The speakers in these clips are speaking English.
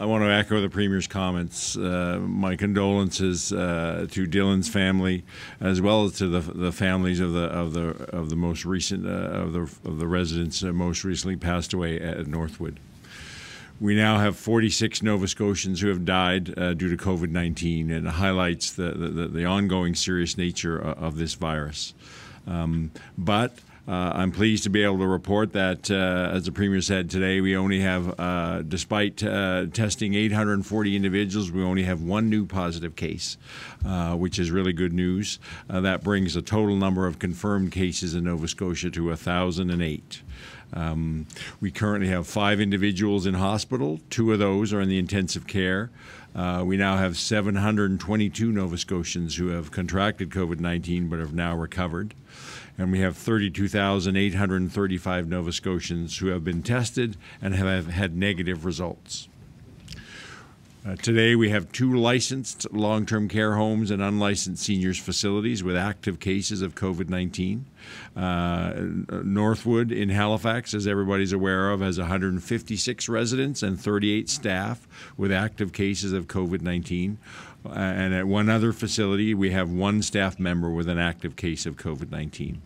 I want to echo the Premier's comments. Uh, my condolences uh, to Dylan's family, as well as to the, the families of the of the of the most recent uh, of the of the residents most recently passed away at Northwood. We now have 46 Nova Scotians who have died uh, due to COVID 19, and it highlights the, the, the, ongoing serious nature of this virus. Um, but uh, I'm pleased to be able to report that, uh, as the Premier said today, we only have, uh, despite uh, testing 840 individuals, we only have one new positive case, uh, which is really good news. Uh, that brings the total number of confirmed cases in Nova Scotia to 1,008. Um, we currently have five individuals in hospital. Two of those are in the intensive care. Uh, we now have 722 Nova Scotians who have contracted COVID 19 but have now recovered. And we have 32,835 Nova Scotians who have been tested and have had negative results. Uh, today, we have two licensed long term care homes and unlicensed seniors facilities with active cases of COVID 19. Uh, Northwood in Halifax, as everybody's aware of, has 156 residents and 38 staff with active cases of COVID 19. Uh, and at one other facility, we have one staff member with an active case of COVID 19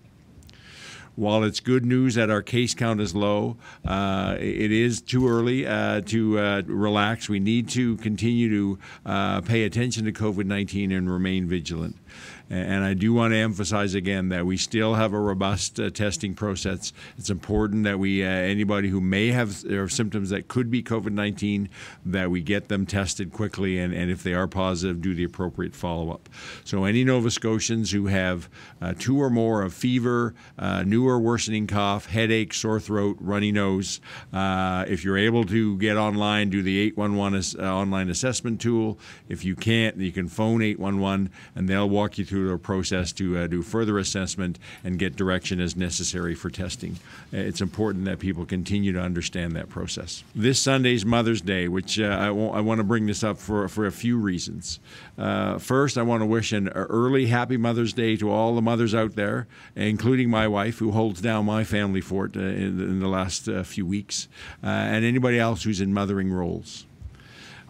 while it's good news that our case count is low, uh, it is too early uh, to uh, relax. We need to continue to uh, pay attention to COVID 19 and remain vigilant. And I do want to emphasize again that we still have a robust uh, testing process. It's important that we, uh, anybody who may have symptoms that could be COVID 19, that we get them tested quickly, and, and if they are positive, do the appropriate follow up. So, any Nova Scotians who have uh, two or more of fever, uh, new or worsening cough, headache, sore throat, runny nose, uh, if you're able to get online, do the 811 uh, online assessment tool. If you can't, you can phone 811 and they'll walk you through process to uh, do further assessment and get direction as necessary for testing. Uh, it's important that people continue to understand that process. This Sunday's Mother's Day, which uh, I want to bring this up for, for a few reasons. Uh, first, I want to wish an early happy Mother's Day to all the mothers out there, including my wife, who holds down my family fort uh, in, in, the last uh, few weeks, and anybody else who's in mothering roles.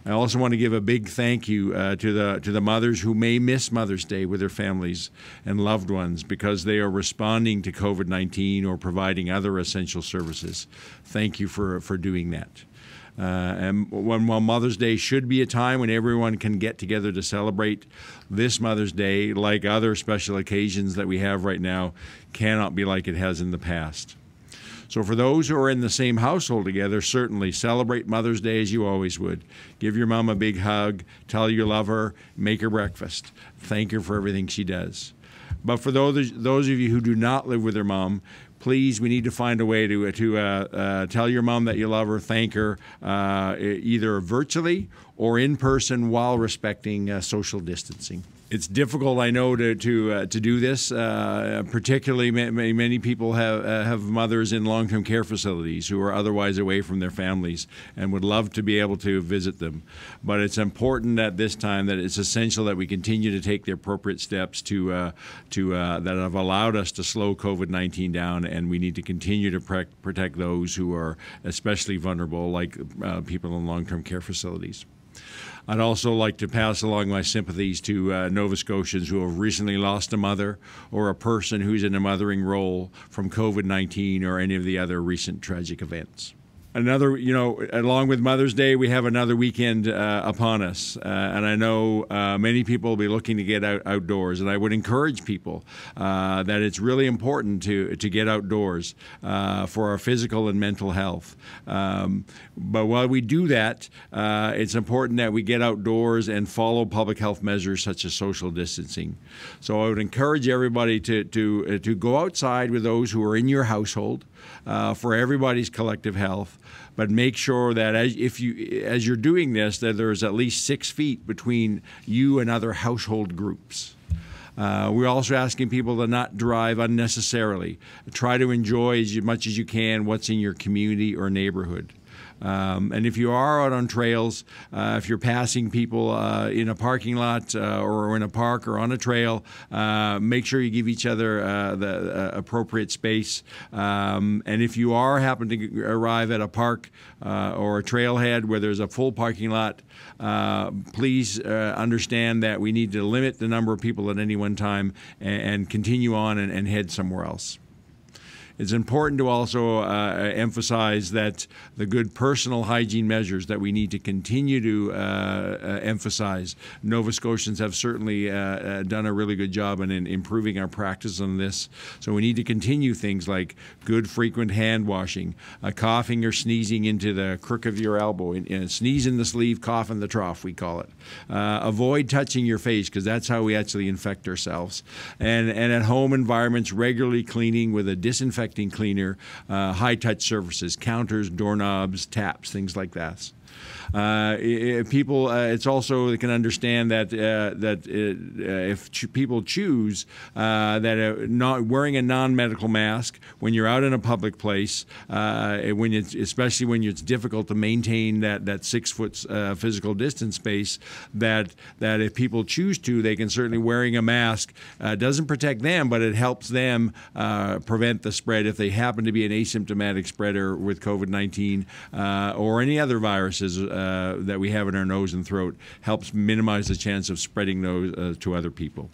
I also want to give a big thank you uh, to the to the mothers who may miss Mother's Day with their families and loved ones because they are responding to COVID-19 or providing other essential services. Thank you for for doing that. Uh, and when, while Mother's Day should be a time when everyone can get together to celebrate, this Mother's Day, like other special occasions that we have right now, cannot be like it has in the past. So, for those who are in the same household together, certainly celebrate Mother's Day as you always would. Give your mom a big hug, tell her you love her, make her breakfast, thank her for everything she does. But for those those of you who do not live with their mom, please, we need to find a way to to uh, uh, tell your mom that you love her, thank her, uh, either virtually or in person while respecting uh, social distancing it's difficult, I know, to to uh, to do this. Uh, particularly, many, many people have uh, have mothers in long term care facilities who are otherwise away from their families and would love to be able to visit them. But it's important at this time that it's essential that we continue to take the appropriate steps to uh, to uh, that have allowed us to slow COVID nineteen down, and we need to continue to pre- protect those who are especially vulnerable, like uh, people in long term care facilities. I'd also like to pass along my sympathies to uh, Nova Scotians who have recently lost a mother or a person who's in a mothering role from COVID 19 or any of the other recent tragic events another, you know, along with Mother's Day, we have another weekend uh, upon us. Uh, and I know uh, many people will be looking to get out outdoors. And I would encourage people uh, that it's really important to, to get outdoors uh, for our physical and mental health. Um, but while we do that, uh, it's important that we get outdoors and follow public health measures such as social distancing. So I would encourage everybody to, to, to go outside with those who are in your household for everybody's collective health but make sure that as if you as you're doing this that there's at least six feet between you and other household groups. Uh, we're also asking people to not drive unnecessarily. Try to enjoy as much as you can what's in your community or neighborhood. Um, and if you are out on trails, uh, if you're passing people uh, in a parking lot uh, or in a park or on a trail, uh, make sure you give each other uh, the appropriate space. Um, and if you are happen to arrive at a park or a trailhead where there's a full parking lot, please understand that we need to limit the number of people at any one time and, and continue on and, and head somewhere else. It's important to also uh, emphasize that the good personal hygiene measures that we need to continue to uh, uh, emphasize. Nova Scotians have certainly uh, uh, done a really good job in, in, improving our practice on this. So we need to continue things like good frequent hand washing, uh, coughing or sneezing into the crook of your elbow, in, in, sneeze in the sleeve, cough in the trough, we call it. avoid touching your face because that's how we actually infect ourselves. And, and at home environments, regularly cleaning with a disinfectant disinfecting cleaner, uh, high touch surfaces, counters, doorknobs, taps, things like that. Uh, people, uh, it's also they can understand that uh, that uh, if ch- people choose uh, that not wearing a non-medical mask when you're out in a public place, when it's especially when it's difficult to maintain that that six foot physical distance space, that that if people choose to, they can certainly wearing a mask doesn't protect them, but it helps them prevent the spread if they happen to be an asymptomatic spreader with COVID-19 or any other viruses uh, that we have in our nose and throat helps minimize the chance of spreading those uh, to other people.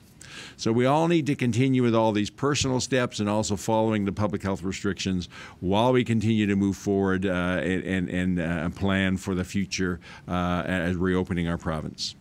So we all need to continue with all these personal steps and also following the public health restrictions while we continue to move forward uh, and, and, and uh, plan for the future uh, as reopening our province.